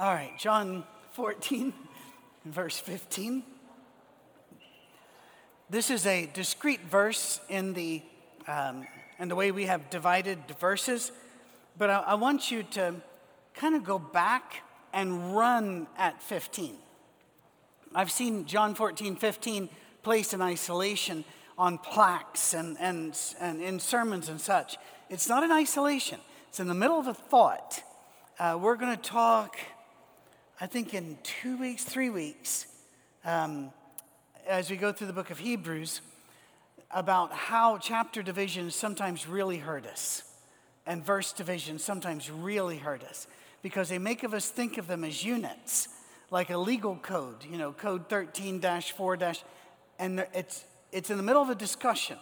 All right, John 14, verse 15. This is a discrete verse in the, um, in the way we have divided verses, but I, I want you to kind of go back and run at 15. I've seen John 14, 15 placed in isolation on plaques and, and, and in sermons and such. It's not in isolation, it's in the middle of a thought. Uh, we're going to talk, I think, in two weeks, three weeks, um, as we go through the book of Hebrews, about how chapter divisions sometimes really hurt us and verse divisions sometimes really hurt us because they make of us think of them as units, like a legal code, you know, code 13 4 and it's, it's in the middle of a discussion.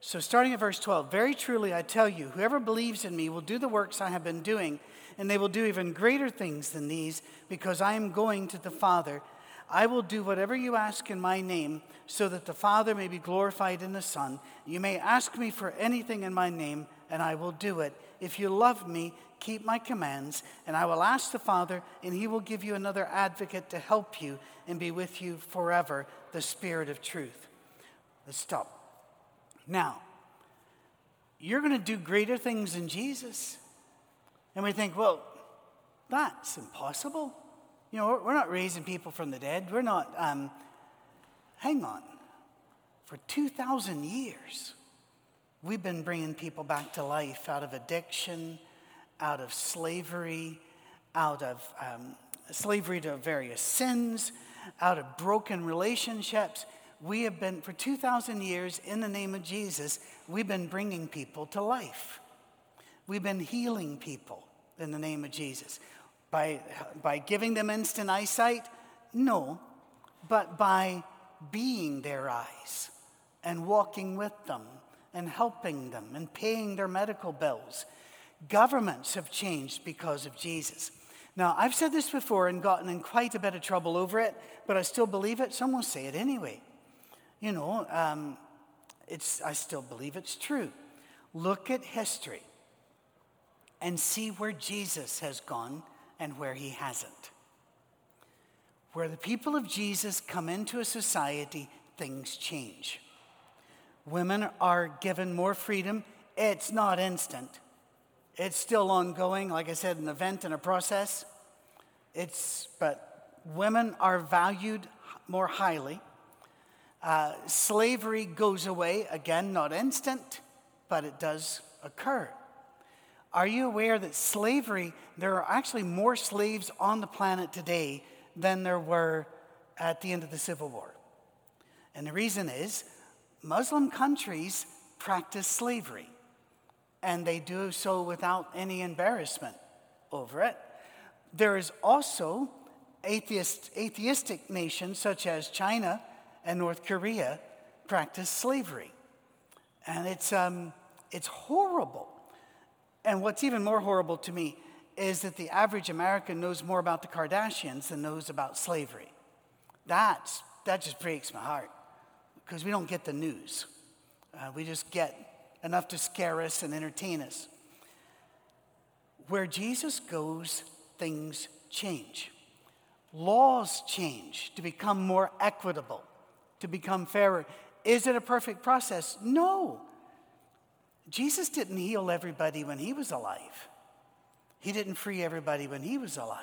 So, starting at verse 12, very truly I tell you, whoever believes in me will do the works I have been doing, and they will do even greater things than these, because I am going to the Father. I will do whatever you ask in my name, so that the Father may be glorified in the Son. You may ask me for anything in my name, and I will do it. If you love me, keep my commands, and I will ask the Father, and he will give you another advocate to help you and be with you forever, the Spirit of truth. Let's stop. Now, you're going to do greater things than Jesus. And we think, well, that's impossible. You know, we're not raising people from the dead. We're not, um, hang on. For 2,000 years, we've been bringing people back to life out of addiction, out of slavery, out of um, slavery to various sins, out of broken relationships. We have been, for 2,000 years, in the name of Jesus, we've been bringing people to life. We've been healing people in the name of Jesus. By, by giving them instant eyesight? No, but by being their eyes and walking with them and helping them and paying their medical bills. Governments have changed because of Jesus. Now, I've said this before and gotten in quite a bit of trouble over it, but I still believe it. Someone say it anyway. You know, um, it's, I still believe it's true. Look at history and see where Jesus has gone and where he hasn't. Where the people of Jesus come into a society, things change. Women are given more freedom. It's not instant, it's still ongoing, like I said, an event and a process. It's, but women are valued more highly. Uh, slavery goes away, again, not instant, but it does occur. Are you aware that slavery, there are actually more slaves on the planet today than there were at the end of the Civil War? And the reason is Muslim countries practice slavery, and they do so without any embarrassment over it. There is also atheist, atheistic nations such as China and North Korea practice slavery. And it's, um, it's horrible. And what's even more horrible to me is that the average American knows more about the Kardashians than knows about slavery. That's, that just breaks my heart because we don't get the news. Uh, we just get enough to scare us and entertain us. Where Jesus goes, things change. Laws change to become more equitable, to become fairer. Is it a perfect process? No. Jesus didn't heal everybody when he was alive. He didn't free everybody when he was alive.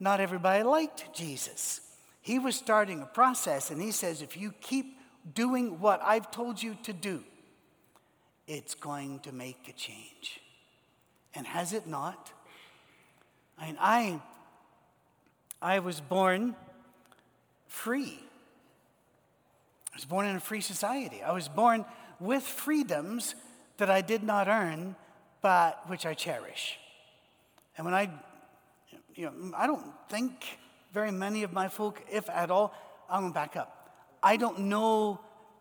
Not everybody liked Jesus. He was starting a process, and he says, if you keep doing what I've told you to do, it's going to make a change. And has it not? I mean, I, I was born free. I was born in a free society. I was born with freedoms that I did not earn, but which I cherish. And when I, you know, I don't think very many of my folk, if at all, I'm going to back up. I don't know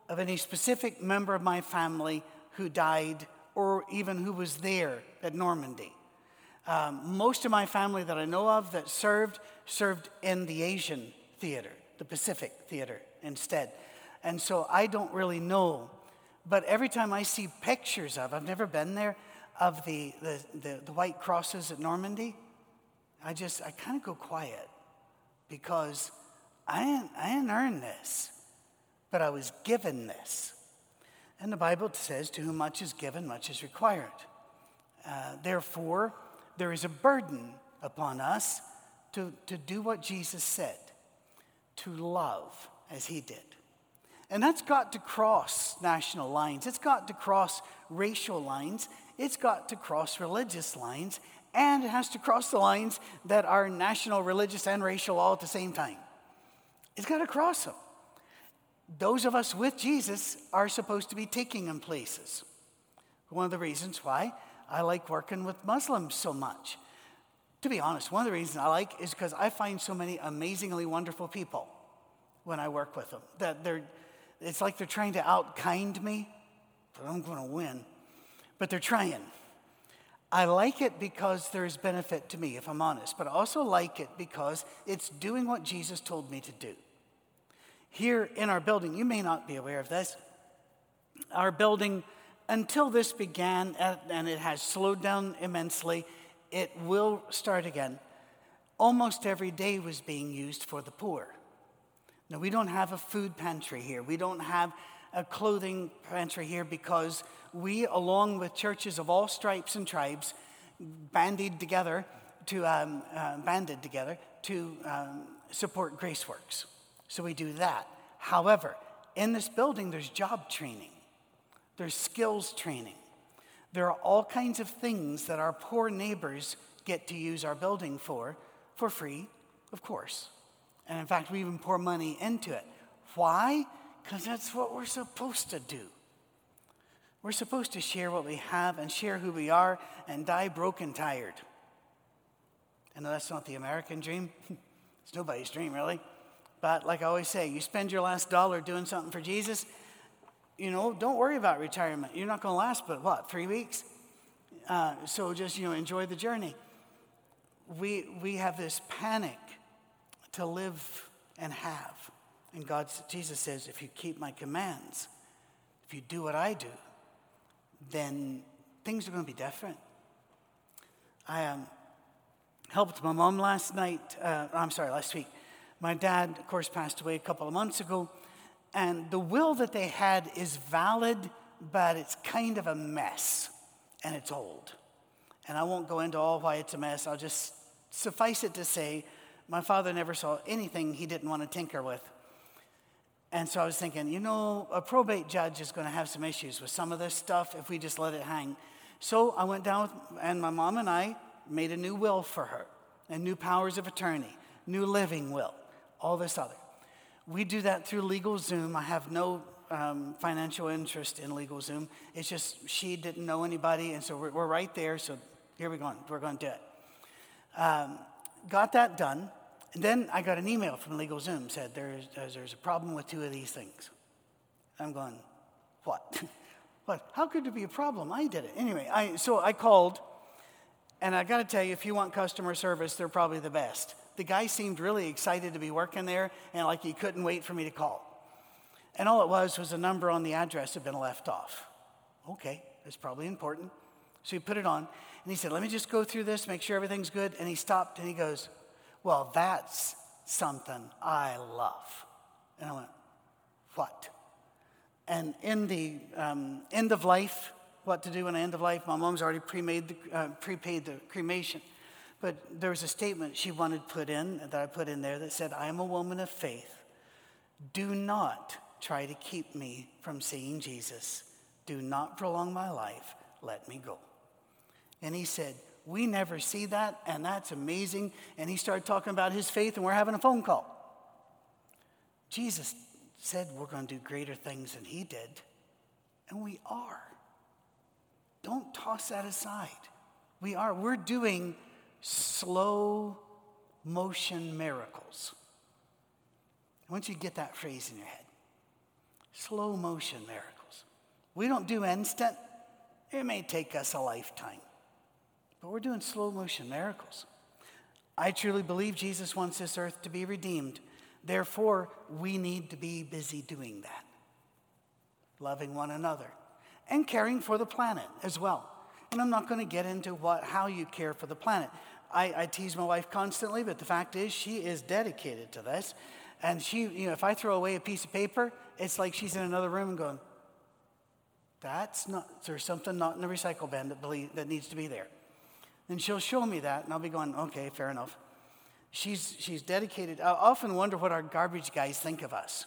of any specific member of my family who died or even who was there at Normandy. Um, most of my family that I know of that served, served in the Asian theater, the Pacific theater instead. And so I don't really know but every time I see pictures of, I've never been there, of the, the, the, the white crosses at Normandy, I just, I kind of go quiet because I didn't, I didn't earn this, but I was given this. And the Bible says, to whom much is given, much is required. Uh, therefore, there is a burden upon us to, to do what Jesus said, to love as he did. And that's got to cross national lines, it's got to cross racial lines, it's got to cross religious lines, and it has to cross the lines that are national, religious, and racial all at the same time. It's got to cross them. Those of us with Jesus are supposed to be taking him places. One of the reasons why I like working with Muslims so much. To be honest, one of the reasons I like is because I find so many amazingly wonderful people when I work with them. That they're, it's like they're trying to outkind me, but I'm going to win. But they're trying. I like it because there's benefit to me, if I'm honest, but I also like it because it's doing what Jesus told me to do. Here in our building, you may not be aware of this, our building, until this began, and it has slowed down immensely, it will start again. Almost every day was being used for the poor. Now, we don't have a food pantry here. We don't have a clothing pantry here because we, along with churches of all stripes and tribes, banded together to um, uh, banded together to um, support Graceworks. So we do that. However, in this building, there's job training, there's skills training. There are all kinds of things that our poor neighbors get to use our building for, for free, of course. And in fact, we even pour money into it. Why? Because that's what we're supposed to do. We're supposed to share what we have and share who we are and die broken tired. I know that's not the American dream. it's nobody's dream, really. But like I always say, you spend your last dollar doing something for Jesus, you know, don't worry about retirement. You're not going to last but what, three weeks? Uh, so just, you know, enjoy the journey. We, we have this panic to live and have. And God, Jesus says, if you keep my commands, if you do what I do, then things are going to be different. I um, helped my mom last night, uh, I'm sorry, last week. My dad, of course, passed away a couple of months ago, and the will that they had is valid, but it's kind of a mess, and it's old. And I won't go into all why it's a mess. I'll just suffice it to say my father never saw anything he didn't want to tinker with. And so I was thinking, you know, a probate judge is going to have some issues with some of this stuff if we just let it hang. So I went down, with, and my mom and I made a new will for her, and new powers of attorney, new living will, all this other. We do that through LegalZoom. I have no um, financial interest in LegalZoom. It's just she didn't know anybody, and so we're, we're right there. So here we go. We're going to do it. Um, got that done. And then I got an email from LegalZoom said there's, uh, there's a problem with two of these things. I'm going, what? what? How could there be a problem? I did it. Anyway, I, so I called, and I got to tell you, if you want customer service, they're probably the best. The guy seemed really excited to be working there, and like he couldn't wait for me to call. And all it was was a number on the address had been left off. Okay, that's probably important. So he put it on, and he said, Let me just go through this, make sure everything's good. And he stopped and he goes, well, that's something I love. And I went, What? And in the um, end of life, what to do in the end of life, my mom's already pre-made the, uh, prepaid the cremation. But there was a statement she wanted put in that I put in there that said, I am a woman of faith. Do not try to keep me from seeing Jesus. Do not prolong my life. Let me go. And he said, we never see that, and that's amazing. And he started talking about his faith, and we're having a phone call. Jesus said we're going to do greater things than he did, and we are. Don't toss that aside. We are. We're doing slow motion miracles. Want you get that phrase in your head slow motion miracles. We don't do instant, it may take us a lifetime. But we're doing slow motion miracles. I truly believe Jesus wants this earth to be redeemed. Therefore, we need to be busy doing that, loving one another, and caring for the planet as well. And I'm not going to get into what, how you care for the planet, I, I tease my wife constantly, but the fact is, she is dedicated to this. And she, you know, if I throw away a piece of paper, it's like she's in another room going, that's not, there's something not in the recycle bin that, believe, that needs to be there. And she'll show me that, and I'll be going, okay, fair enough. She's, she's dedicated. I often wonder what our garbage guys think of us.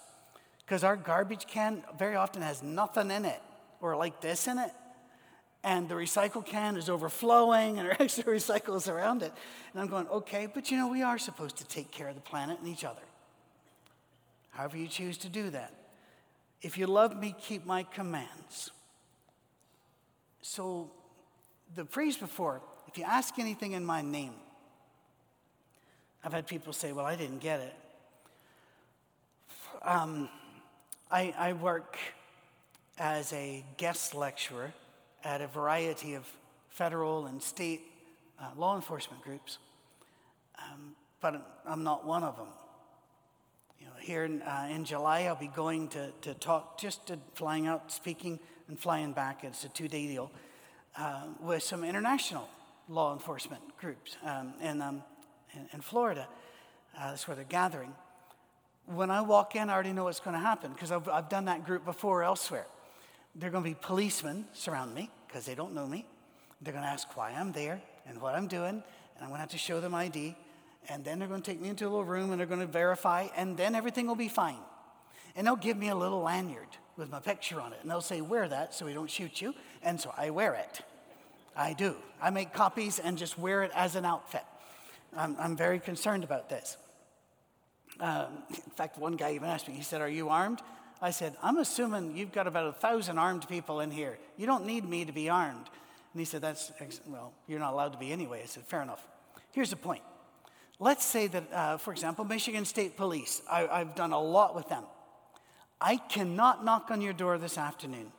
Because our garbage can very often has nothing in it, or like this in it. And the recycle can is overflowing, and our extra recycles around it. And I'm going, okay, but you know, we are supposed to take care of the planet and each other. However, you choose to do that. If you love me, keep my commands. So, the priest before, if you ask anything in my name, I've had people say, well, I didn't get it. Um, I, I work as a guest lecturer at a variety of federal and state uh, law enforcement groups, um, but I'm not one of them. You know, here in, uh, in July, I'll be going to, to talk, just to flying out, speaking, and flying back. It's a two day deal uh, with some international law enforcement groups um, in, um, in, in, Florida. Uh, that's where they're gathering. When I walk in, I already know what's going to happen because I've, I've done that group before elsewhere. They're going to be policemen surround me because they don't know me. They're going to ask why I'm there and what I'm doing, and I'm going to have to show them ID. And then they're going to take me into a little room and they're going to verify, and then everything will be fine. And they'll give me a little lanyard with my picture on it, and they'll say, Wear that so we don't shoot you. And so I wear it. I do. I make copies and just wear it as an outfit. I'm, I'm very concerned about this. Um, in fact, one guy even asked me, he said, Are you armed? I said, I'm assuming you've got about a thousand armed people in here. You don't need me to be armed. And he said, That's, well, you're not allowed to be anyway. I said, Fair enough. Here's the point. Let's say that, uh, for example, Michigan State Police, I, I've done a lot with them. I cannot knock on your door this afternoon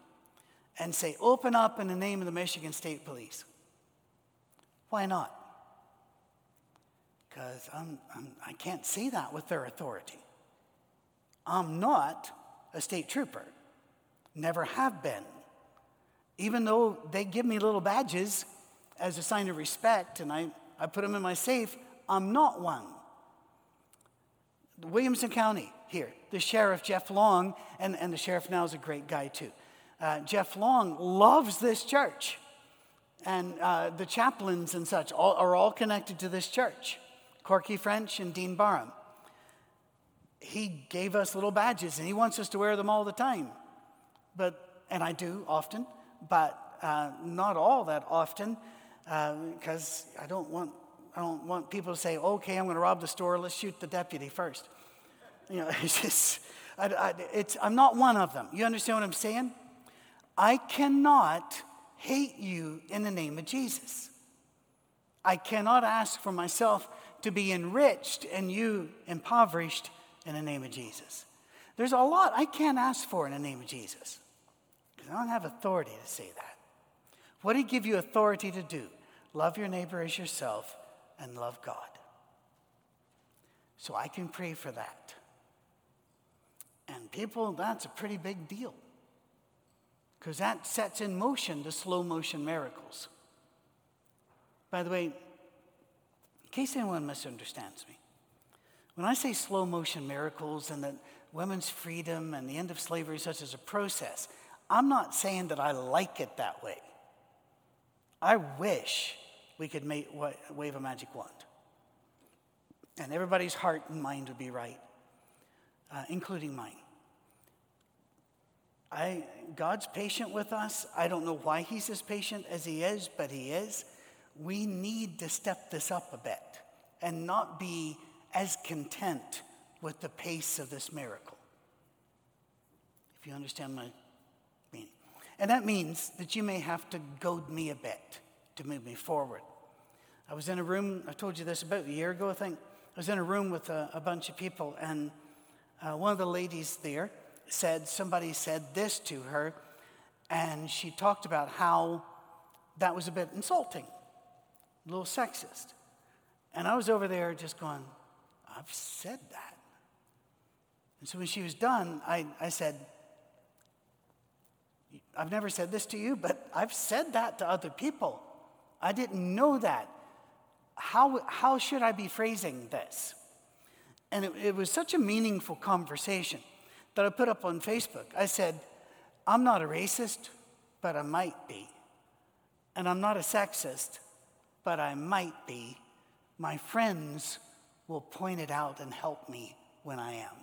and say, Open up in the name of the Michigan State Police. Why not? Because I'm, I'm, I can not say that with their authority. I'm not a state trooper, never have been. Even though they give me little badges as a sign of respect and I, I put them in my safe, I'm not one. Williamson County here, the sheriff, Jeff Long, and, and the sheriff now is a great guy too. Uh, Jeff Long loves this church. And uh, the chaplains and such all, are all connected to this church Corky French and Dean Barham he gave us little badges and he wants us to wear them all the time. But, and I do often, but uh, not all that often because uh, I don't want I don't want people to say, okay, I'm going to rob the store, let's shoot the deputy first. You know, it's just, I, I, it's, I'm not one of them. You understand what I'm saying? I cannot hate you in the name of Jesus. I cannot ask for myself to be enriched and you impoverished in the name of Jesus. There's a lot I can't ask for in the name of Jesus because I don't have authority to say that. What did he give you authority to do? Love your neighbor as yourself and love God. So I can pray for that. And people, that's a pretty big deal because that sets in motion the slow motion miracles. By the way, in case anyone misunderstands me, when I say slow motion miracles and that women's freedom and the end of slavery such as a process, I'm not saying that I like it that way. I wish we could make, wave a magic wand. And everybody's heart and mind would be right, uh, including mine. I, God's patient with us. I don't know why He's as patient as He is, but He is. We need to step this up a bit and not be as content with the pace of this miracle. If you understand my meaning. And that means that you may have to goad me a bit to move me forward. I was in a room, I told you this about a year ago, I think. I was in a room with a, a bunch of people, and uh, one of the ladies there said, somebody said this to her, and she talked about how that was a bit insulting, a little sexist. And I was over there just going, I've said that. And so when she was done, I, I said, I've never said this to you, but I've said that to other people. I didn't know that. how, how should I be phrasing this? And it, it was such a meaningful conversation that I put up on Facebook. I said, I'm not a racist, but I might be. And I'm not a sexist, but I might be. My friends will point it out and help me when I am.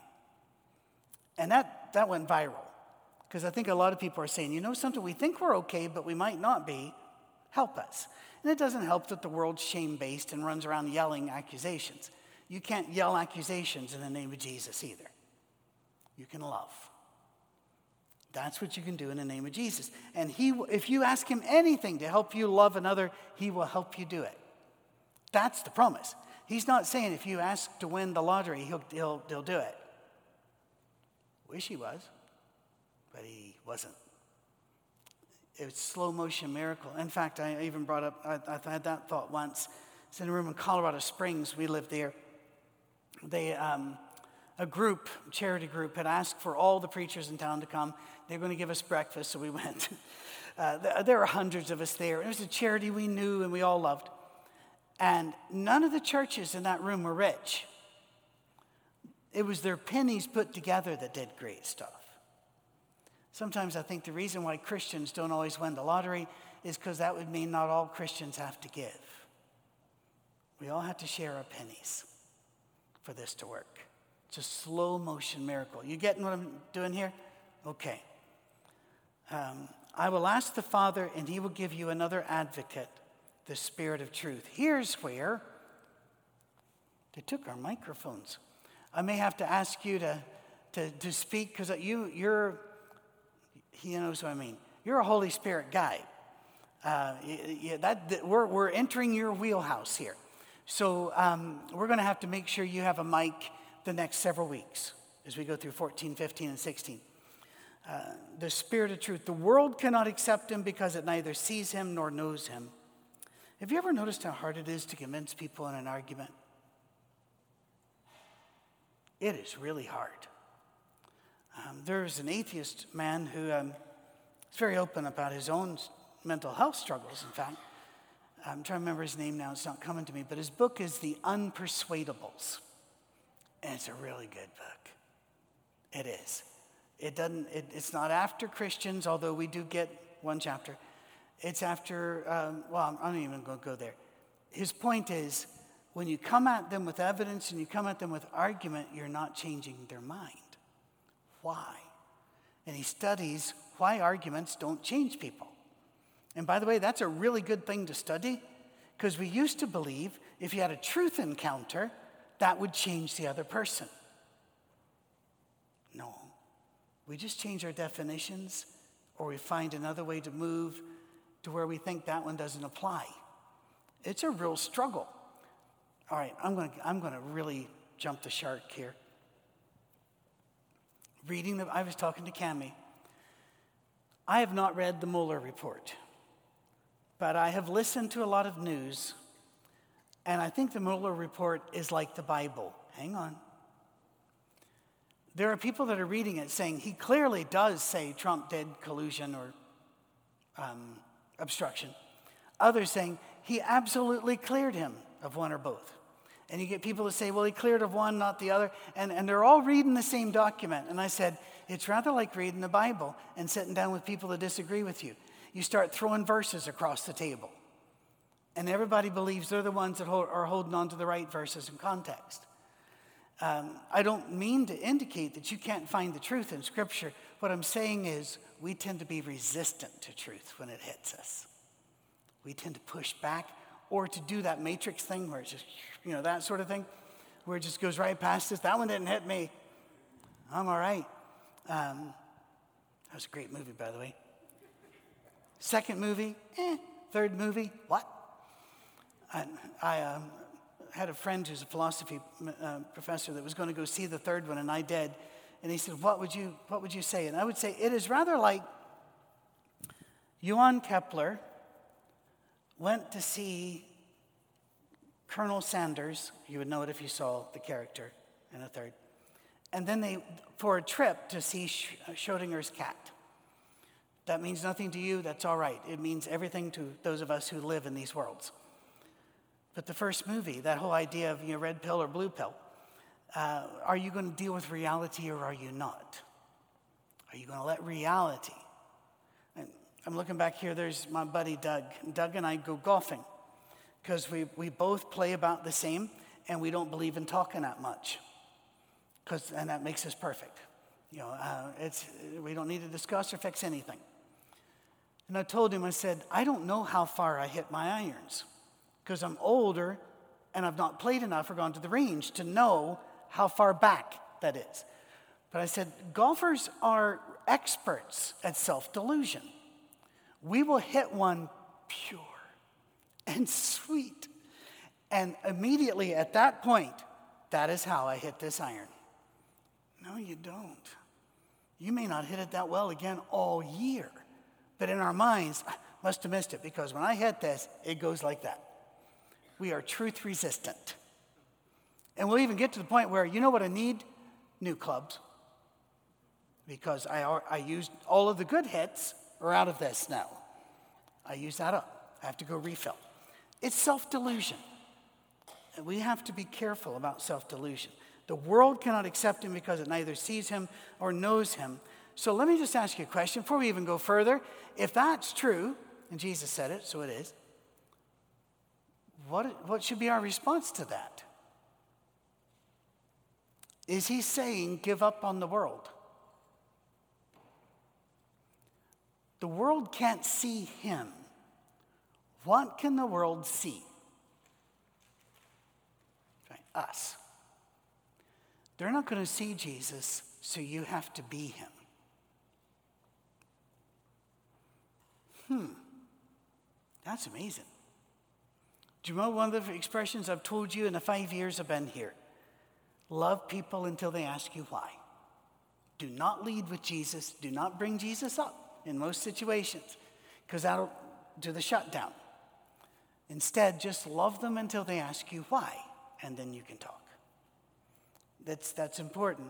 And that, that went viral because I think a lot of people are saying, you know something, we think we're okay, but we might not be. Help us. And it doesn't help that the world's shame based and runs around yelling accusations. You can't yell accusations in the name of Jesus either. You can love. That's what you can do in the name of Jesus. And he, if you ask him anything to help you love another, he will help you do it. That's the promise. He's not saying if you ask to win the lottery, he'll, he'll, he'll do it. Wish he was, but he wasn't. It's slow motion miracle. In fact, I even brought up, I, I had that thought once. It's in a room in Colorado Springs. We lived there. They, um, a group, charity group, had asked for all the preachers in town to come. They were going to give us breakfast, so we went. Uh, there were hundreds of us there. It was a charity we knew and we all loved. And none of the churches in that room were rich. It was their pennies put together that did great stuff. Sometimes I think the reason why Christians don't always win the lottery is because that would mean not all Christians have to give. We all have to share our pennies for this to work. It's a slow motion miracle. You getting what I'm doing here? Okay. Um, I will ask the Father, and he will give you another advocate the Spirit of truth. Here's where they took our microphones. I may have to ask you to, to, to speak because you, you're, he knows what I mean. You're a Holy Spirit guy. Uh, yeah, that, that, we're, we're entering your wheelhouse here. So um, we're going to have to make sure you have a mic the next several weeks as we go through 14, 15, and 16. Uh, the Spirit of truth. The world cannot accept him because it neither sees him nor knows him. Have you ever noticed how hard it is to convince people in an argument? It is really hard. Um, there's an atheist man who um, is very open about his own mental health struggles, in fact. I'm trying to remember his name now, it's not coming to me, but his book is The Unpersuadables. And it's a really good book. It is. It doesn't, it, it's not after Christians, although we do get one chapter. It's after, um, well, I'm not even going to go there. His point is when you come at them with evidence and you come at them with argument, you're not changing their mind. Why? And he studies why arguments don't change people. And by the way, that's a really good thing to study because we used to believe if you had a truth encounter, that would change the other person. No. We just change our definitions or we find another way to move to where we think that one doesn't apply. It's a real struggle. All right, I'm going to I'm going to really jump the shark here. Reading the, I was talking to Cami. I have not read the Mueller report, but I have listened to a lot of news, and I think the Mueller report is like the Bible. Hang on. There are people that are reading it saying he clearly does say Trump did collusion or um, obstruction. Others saying he absolutely cleared him of one or both. And you get people to say, well, he cleared of one, not the other. And, and they're all reading the same document. And I said, it's rather like reading the Bible and sitting down with people that disagree with you. You start throwing verses across the table. And everybody believes they're the ones that hold, are holding on to the right verses in context. Um, I don't mean to indicate that you can't find the truth in Scripture. What I'm saying is we tend to be resistant to truth when it hits us. We tend to push back or to do that matrix thing where it's just, you know, that sort of thing, where it just goes right past us. That one didn't hit me. I'm all right. Um, that was a great movie, by the way. Second movie, eh. Third movie, what? I, I um, had a friend who's a philosophy uh, professor that was going to go see the third one, and I did. And he said, what would, you, what would you say? And I would say, It is rather like Johann Kepler went to see Colonel Sanders. You would know it if you saw the character in a third. And then they, for a trip to see Schrodinger's cat. That means nothing to you, that's all right. It means everything to those of us who live in these worlds. But the first movie, that whole idea of you know, red pill or blue pill, uh, are you going to deal with reality or are you not? Are you going to let reality? And I'm looking back here, there's my buddy Doug. Doug and I go golfing because we, we both play about the same and we don't believe in talking that much. Cause, and that makes us perfect. You know, uh, it's, we don't need to discuss or fix anything. And I told him, I said, I don't know how far I hit my irons because I'm older and I've not played enough or gone to the range to know how far back that is. But I said, golfers are experts at self delusion. We will hit one pure and sweet. And immediately at that point, that is how I hit this iron. No, you don't. You may not hit it that well again all year. But in our minds, I must have missed it because when I hit this, it goes like that. We are truth resistant. And we'll even get to the point where, you know what I need? New clubs. Because I, I used all of the good hits are out of this now. I use that up. I have to go refill. It's self delusion. And we have to be careful about self delusion. The world cannot accept him because it neither sees him or knows him. So let me just ask you a question before we even go further. If that's true, and Jesus said it, so it is, what, what should be our response to that? Is he saying, give up on the world? The world can't see him. What can the world see? Us. They're not going to see Jesus, so you have to be him. Hmm, that's amazing. Do you know one of the expressions I've told you in the five years I've been here? Love people until they ask you why. Do not lead with Jesus. Do not bring Jesus up in most situations because that'll do the shutdown. Instead, just love them until they ask you why, and then you can talk. That's, that's important.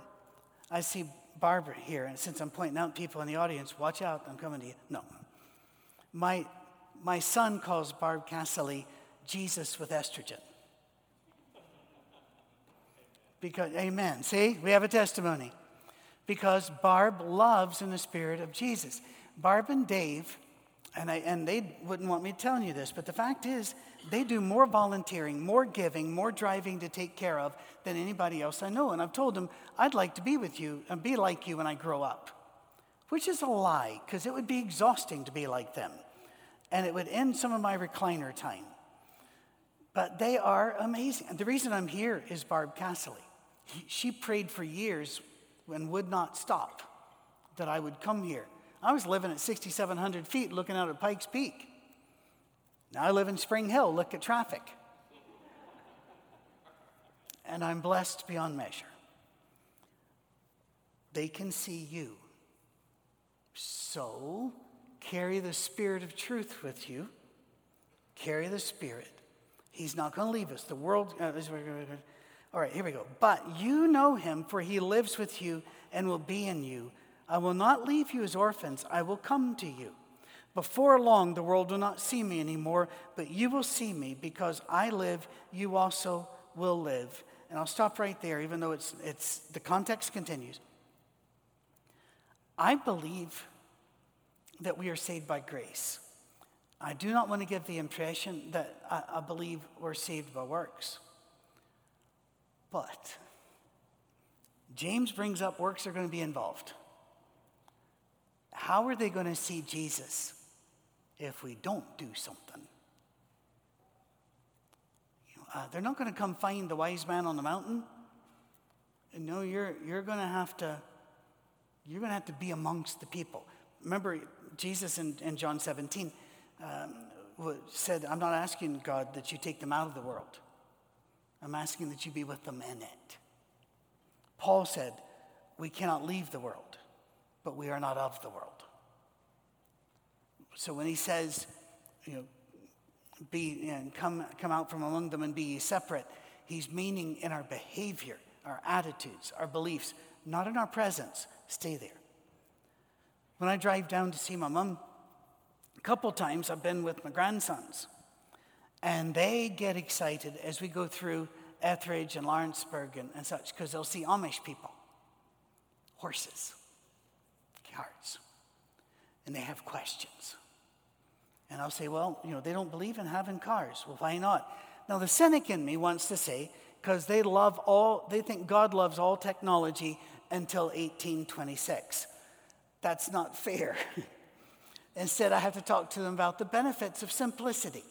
I see Barbara here, and since I'm pointing out people in the audience, watch out, I'm coming to you. No. My, my son calls Barb Cassidy Jesus with estrogen. Because, amen. See, we have a testimony. Because Barb loves in the spirit of Jesus. Barb and Dave, and, I, and they wouldn't want me telling you this, but the fact is, they do more volunteering, more giving, more driving to take care of than anybody else I know. And I've told them, I'd like to be with you and be like you when I grow up, which is a lie, because it would be exhausting to be like them. And it would end some of my recliner time. But they are amazing. And the reason I'm here is Barb Cassidy. She prayed for years and would not stop that I would come here. I was living at 6,700 feet looking out at Pikes Peak. Now I live in Spring Hill, look at traffic. And I'm blessed beyond measure. They can see you. So carry the Spirit of truth with you. Carry the Spirit. He's not going to leave us. The world. Uh, all right, here we go. But you know him, for he lives with you and will be in you. I will not leave you as orphans, I will come to you. Before long, the world will not see me anymore, but you will see me because I live, you also will live. And I'll stop right there, even though it's, it's, the context continues. I believe that we are saved by grace. I do not want to give the impression that I, I believe we're saved by works. But James brings up works are going to be involved. How are they going to see Jesus if we don't do something? You know, uh, they're not going to come find the wise man on the mountain. No, you're, you're going to have to you're going to have to be amongst the people. Remember Jesus in, in John 17 um, said, I'm not asking God that you take them out of the world. I'm asking that you be with them in it. Paul said, We cannot leave the world, but we are not of the world. So when he says, you know, be and come, come out from among them and be separate, he's meaning in our behavior, our attitudes, our beliefs, not in our presence. Stay there. When I drive down to see my mom, couple times I've been with my grandsons. And they get excited as we go through Ethridge and Lawrenceburg and, and such because they'll see Amish people, horses, carts, and they have questions. And I'll say, well, you know, they don't believe in having cars. Well, why not? Now, the cynic in me wants to say, because they love all, they think God loves all technology until 1826. That's not fair. Instead, I have to talk to them about the benefits of simplicity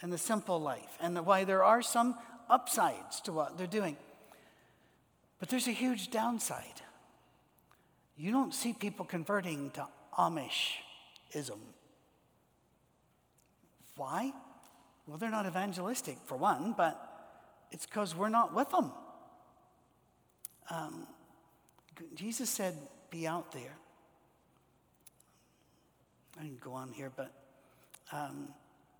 and the simple life and why there are some upsides to what they're doing. But there's a huge downside. You don't see people converting to Amishism. Why? Well, they're not evangelistic, for one, but it's because we're not with them. Um, Jesus said, Be out there. I can go on here, but um,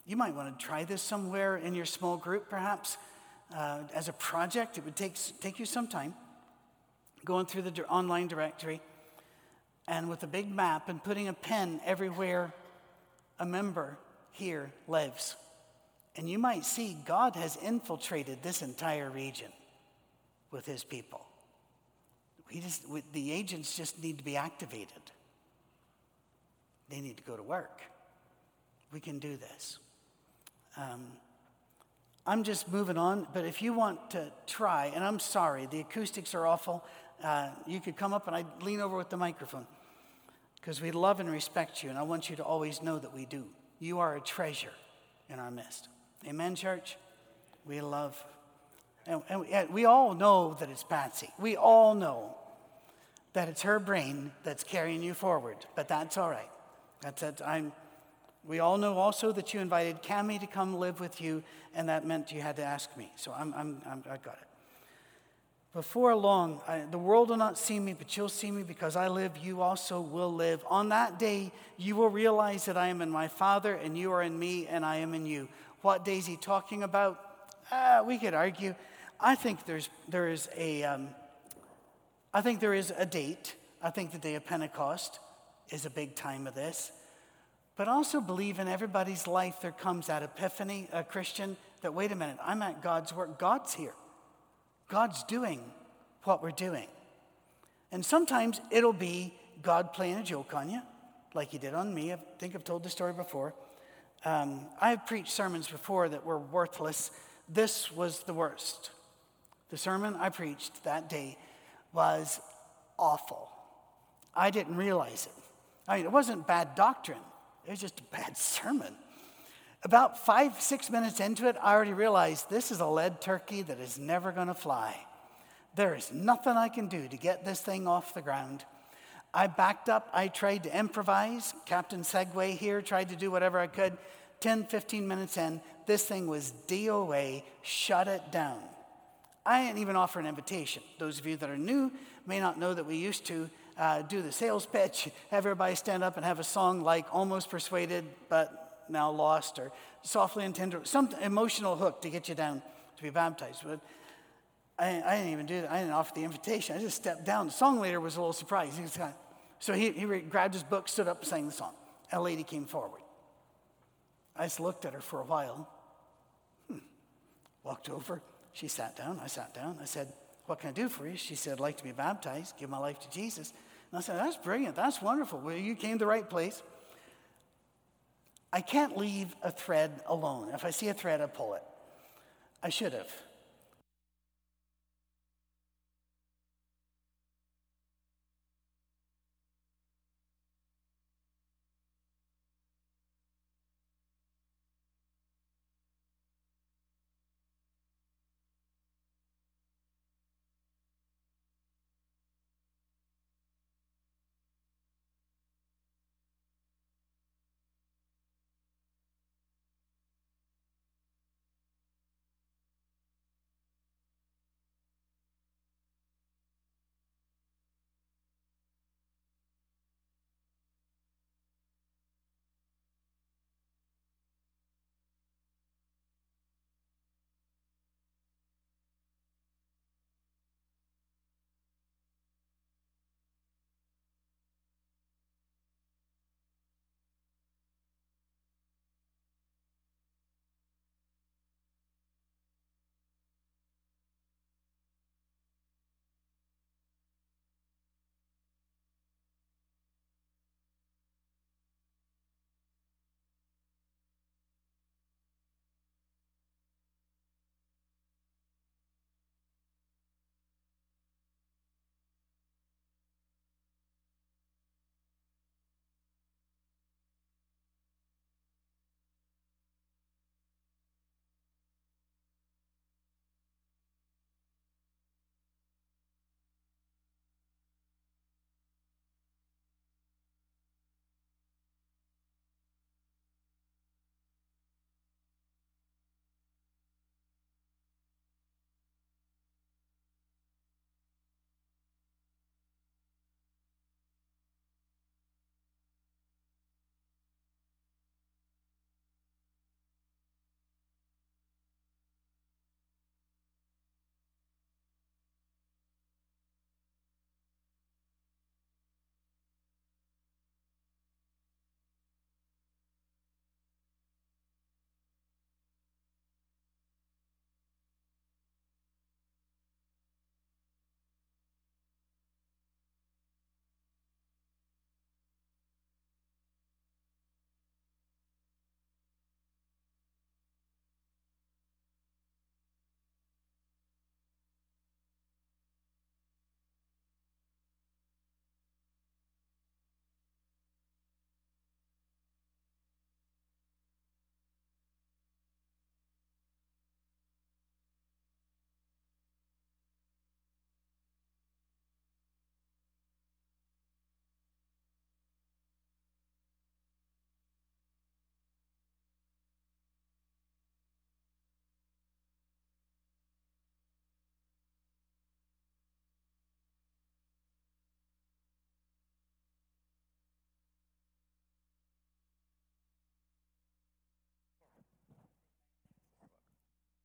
you might want to try this somewhere in your small group, perhaps uh, as a project. It would take, take you some time going through the online directory and with a big map and putting a pen everywhere a member here lives. And you might see God has infiltrated this entire region with his people. We just, we, the agents just need to be activated. They need to go to work. We can do this. Um, I'm just moving on, but if you want to try, and I'm sorry, the acoustics are awful. Uh, you could come up and I'd lean over with the microphone because we love and respect you, and I want you to always know that we do. You are a treasure in our midst. Amen, church? We love, and, and we, we all know that it's Patsy. We all know that it's her brain that's carrying you forward, but that's all right. That's it. I'm, we all know also that you invited Cami to come live with you, and that meant you had to ask me. So I'm, I'm, I'm i got it. Before long, I, the world will not see me, but you'll see me because I live, you also will live. On that day, you will realize that I am in my Father, and you are in me, and I am in you. What day is he talking about? Uh, we could argue. I think there's, there is a, um, I think there is a date. I think the day of Pentecost is a big time of this. But also believe in everybody's life there comes that epiphany, a Christian, that wait a minute, I'm at God's work. God's here. God's doing what we're doing. And sometimes it'll be God playing a joke on you, like he did on me. I think I've told the story before. Um, I've preached sermons before that were worthless. This was the worst. The sermon I preached that day was awful. I didn't realize it. I mean, it wasn't bad doctrine, it was just a bad sermon. About five, six minutes into it, I already realized this is a lead turkey that is never going to fly. There is nothing I can do to get this thing off the ground. I backed up. I tried to improvise. Captain Segue here tried to do whatever I could. 10, 15 minutes in, this thing was DOA, shut it down. I didn't even offer an invitation. Those of you that are new may not know that we used to uh, do the sales pitch, have everybody stand up and have a song like Almost Persuaded, but now lost, or softly and tender, some emotional hook to get you down to be baptized. But I, I didn't even do that. I didn't offer the invitation. I just stepped down. The song leader was a little surprised. He was kind of, so he, he grabbed his book, stood up, sang the song. A lady came forward. I just looked at her for a while. Hmm. Walked over. She sat down. I sat down. I said, What can I do for you? She said, I'd like to be baptized, give my life to Jesus. And I said, That's brilliant. That's wonderful. Well, you came to the right place. I can't leave a thread alone. If I see a thread, I pull it. I should have.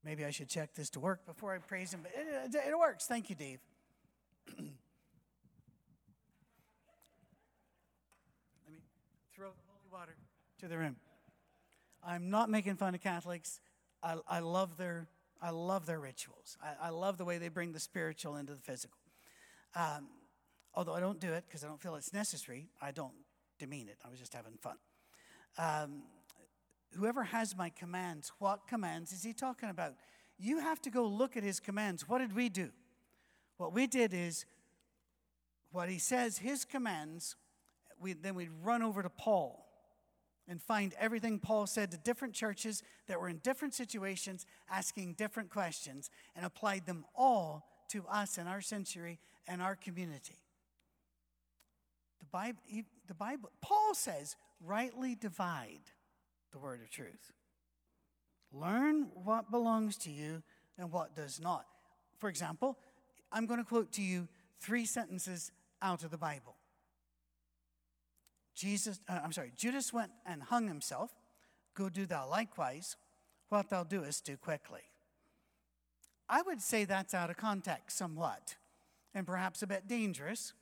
Maybe I should check this to work before I praise him, but it, it, works. Thank you, Dave. Let me throw the holy water to the room. I'm not making fun of Catholics. I, I love their I love their rituals. I, I, love the way they bring the spiritual into the physical. Um, although I don't do it because I don't feel it's necessary. I don't demean it. I was just having fun. Um, whoever has my commands, what commands is he talking about? You have to go look at his commands. What did we do? What we did is, what he says, his commands, we, then we'd run over to Paul and find everything Paul said to different churches that were in different situations, asking different questions, and applied them all to us in our century and our community. The Bible, the Bible, Paul says, rightly divide the word of truth. Learn what belongs to you and what does not. For example, I'm going to quote to you three sentences out of the Bible. Jesus, uh, I'm sorry, Judas went and hung himself. Go do thou likewise. What thou doest, do quickly. I would say that's out of context somewhat and perhaps a bit dangerous.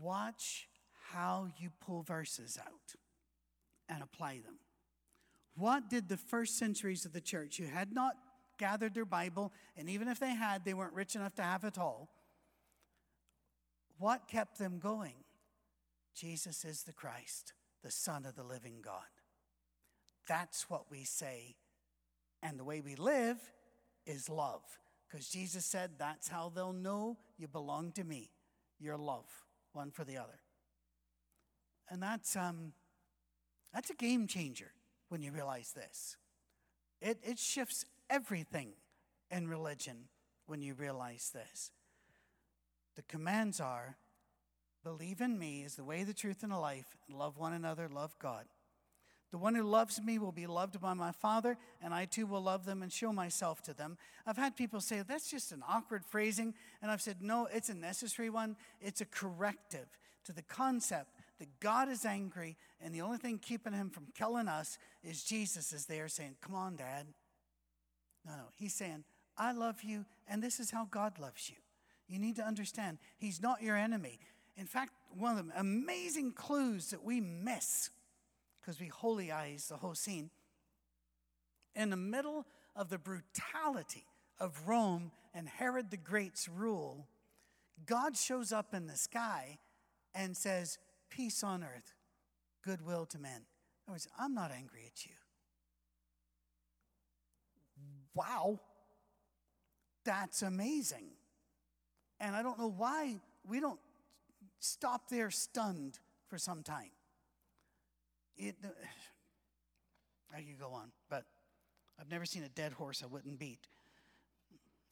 Watch how you pull verses out and apply them. What did the first centuries of the church, who had not gathered their Bible, and even if they had, they weren't rich enough to have it all, what kept them going? Jesus is the Christ, the Son of the living God. That's what we say. And the way we live is love. Because Jesus said, That's how they'll know you belong to me. Your love, one for the other. And that's, um, that's a game changer when you realize this. It, it shifts everything in religion when you realize this. The commands are believe in me is the way, the truth, and the life, and love one another, love God. The one who loves me will be loved by my Father, and I too will love them and show myself to them. I've had people say, that's just an awkward phrasing. And I've said, no, it's a necessary one. It's a corrective to the concept that God is angry, and the only thing keeping him from killing us is Jesus is there saying, Come on, Dad. No, no. He's saying, I love you, and this is how God loves you. You need to understand, He's not your enemy. In fact, one of the amazing clues that we miss because we holy eyes the whole scene. In the middle of the brutality of Rome and Herod the Great's rule, God shows up in the sky and says, Peace on earth, goodwill to men. In other words, I'm not angry at you. Wow, that's amazing. And I don't know why we don't stop there stunned for some time. It, I could go on, but I've never seen a dead horse I wouldn't beat.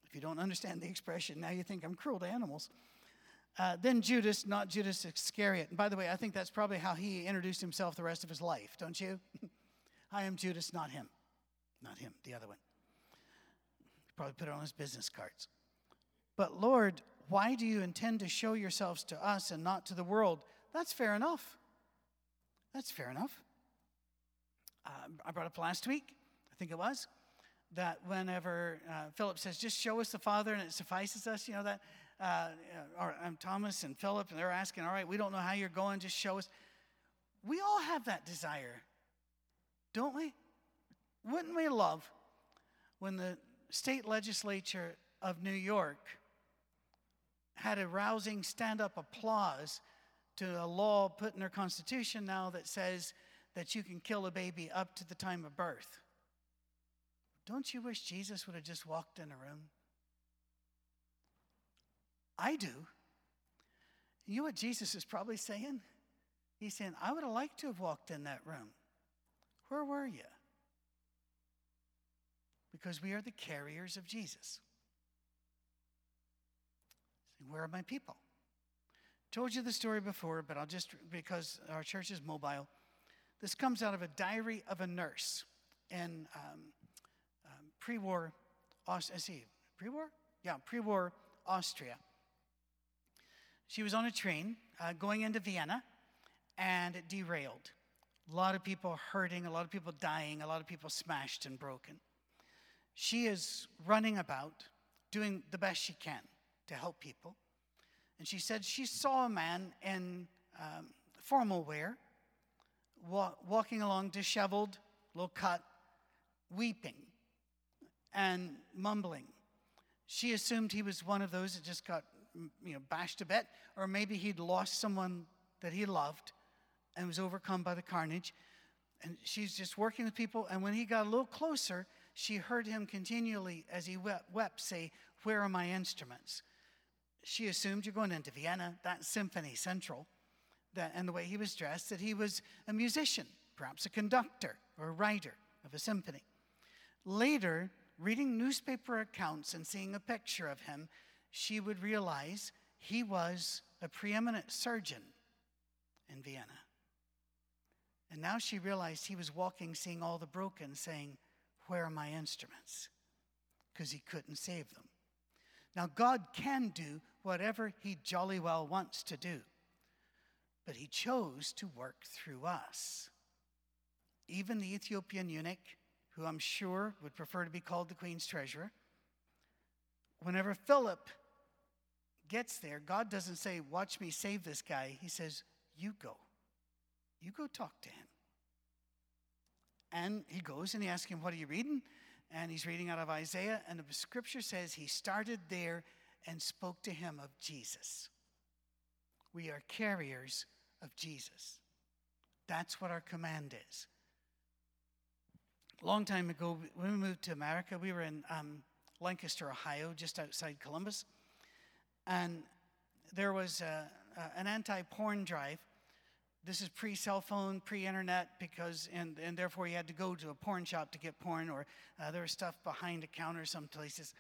If you don't understand the expression, now you think I'm cruel to animals. Uh, then Judas, not Judas Iscariot. And by the way, I think that's probably how he introduced himself the rest of his life, don't you? I am Judas, not him. Not him, the other one. Probably put it on his business cards. But Lord, why do you intend to show yourselves to us and not to the world? That's fair enough. That's fair enough. Uh, I brought up last week, I think it was, that whenever uh, Philip says, just show us the Father and it suffices us, you know, that, uh, or um, Thomas and Philip, and they're asking, all right, we don't know how you're going, just show us. We all have that desire, don't we? Wouldn't we love when the state legislature of New York had a rousing stand up applause to a law put in their constitution now that says that you can kill a baby up to the time of birth. Don't you wish Jesus would have just walked in a room? I do. You know what Jesus is probably saying? He's saying, I would have liked to have walked in that room. Where were you? Because we are the carriers of Jesus. Where are my people? Told you the story before, but I'll just, because our church is mobile. This comes out of a diary of a nurse in um, um, pre war, see, pre war? Yeah, pre war Austria. She was on a train uh, going into Vienna and it derailed. A lot of people hurting, a lot of people dying, a lot of people smashed and broken. She is running about, doing the best she can to help people. And she said she saw a man in um, formal wear, wa- walking along disheveled, low cut, weeping and mumbling. She assumed he was one of those that just got you know, bashed a bit, or maybe he'd lost someone that he loved and was overcome by the carnage. And she's just working with people. And when he got a little closer, she heard him continually, as he wept, wept say, Where are my instruments? She assumed you're going into Vienna, that symphony central, that, and the way he was dressed, that he was a musician, perhaps a conductor or a writer of a symphony. Later, reading newspaper accounts and seeing a picture of him, she would realize he was a preeminent surgeon in Vienna. And now she realized he was walking, seeing all the broken, saying, Where are my instruments? Because he couldn't save them. Now, God can do whatever he jolly well wants to do, but he chose to work through us. Even the Ethiopian eunuch, who I'm sure would prefer to be called the queen's treasurer, whenever Philip gets there, God doesn't say, Watch me save this guy. He says, You go. You go talk to him. And he goes and he asks him, What are you reading? And he's reading out of Isaiah. And the scripture says he started there and spoke to him of Jesus. We are carriers of Jesus. That's what our command is. A long time ago, when we moved to America, we were in um, Lancaster, Ohio, just outside Columbus. And there was a, a, an anti porn drive this is pre cell phone, pre internet, because, and, and therefore you had to go to a porn shop to get porn, or uh, there was stuff behind a counter some places.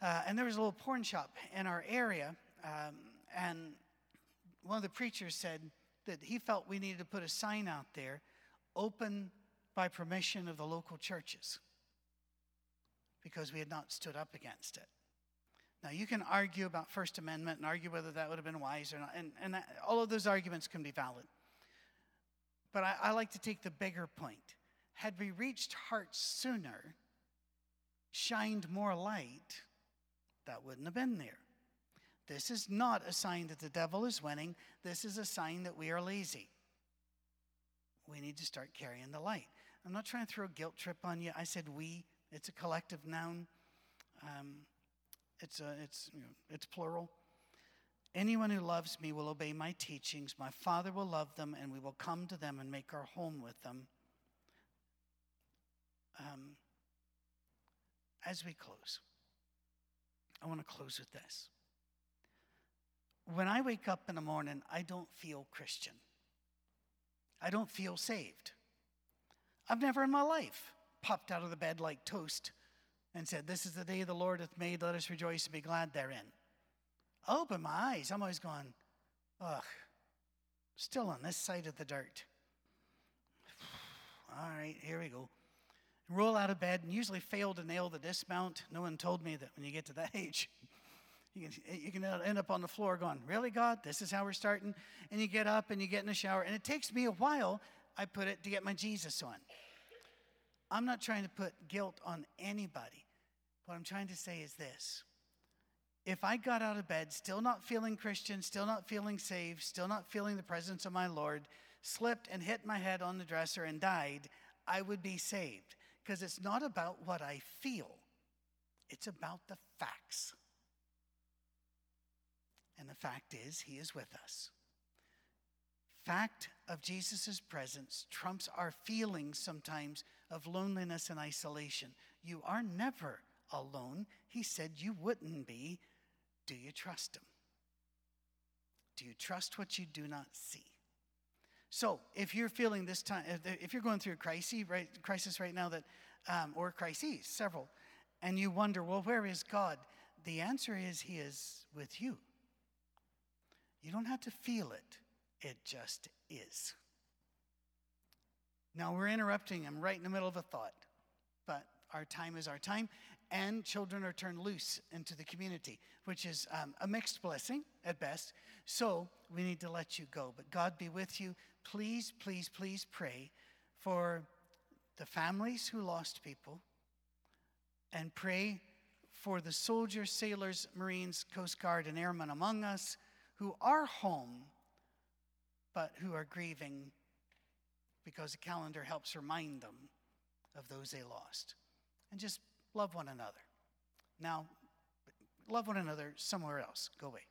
Uh, and there was a little porn shop in our area, um, and one of the preachers said that he felt we needed to put a sign out there open by permission of the local churches because we had not stood up against it. Now, you can argue about First Amendment and argue whether that would have been wise or not, and, and that, all of those arguments can be valid. But I, I like to take the bigger point. Had we reached hearts sooner, shined more light, that wouldn't have been there. This is not a sign that the devil is winning. This is a sign that we are lazy. We need to start carrying the light. I'm not trying to throw a guilt trip on you. I said we, it's a collective noun. Um, it's, a, it's, you know, it's plural. Anyone who loves me will obey my teachings. My Father will love them, and we will come to them and make our home with them. Um, as we close, I want to close with this. When I wake up in the morning, I don't feel Christian. I don't feel saved. I've never in my life popped out of the bed like toast and said, This is the day the Lord hath made, let us rejoice and be glad therein. I open my eyes. I'm always going, Ugh, still on this side of the dirt. All right, here we go. Roll out of bed and usually fail to nail the dismount. No one told me that when you get to that age, you can, you can end up on the floor going, Really, God? This is how we're starting? And you get up and you get in the shower. And it takes me a while, I put it, to get my Jesus on. I'm not trying to put guilt on anybody. What I'm trying to say is this if I got out of bed still not feeling Christian, still not feeling saved, still not feeling the presence of my Lord, slipped and hit my head on the dresser and died, I would be saved. Because it's not about what I feel, it's about the facts. And the fact is, He is with us fact of Jesus' presence trumps our feelings sometimes of loneliness and isolation. You are never alone. He said you wouldn't be. Do you trust him? Do you trust what you do not see? So, if you're feeling this time, if you're going through a crisis right, crisis right now, that um, or crises, several, and you wonder, well, where is God? The answer is He is with you. You don't have to feel it. It just is. Now we're interrupting him right in the middle of a thought, but our time is our time, and children are turned loose into the community, which is um, a mixed blessing at best. So we need to let you go. But God be with you. Please, please, please pray for the families who lost people, and pray for the soldiers, sailors, Marines, Coast Guard, and airmen among us who are home but who are grieving because the calendar helps remind them of those they lost. And just love one another. Now, love one another somewhere else. Go away.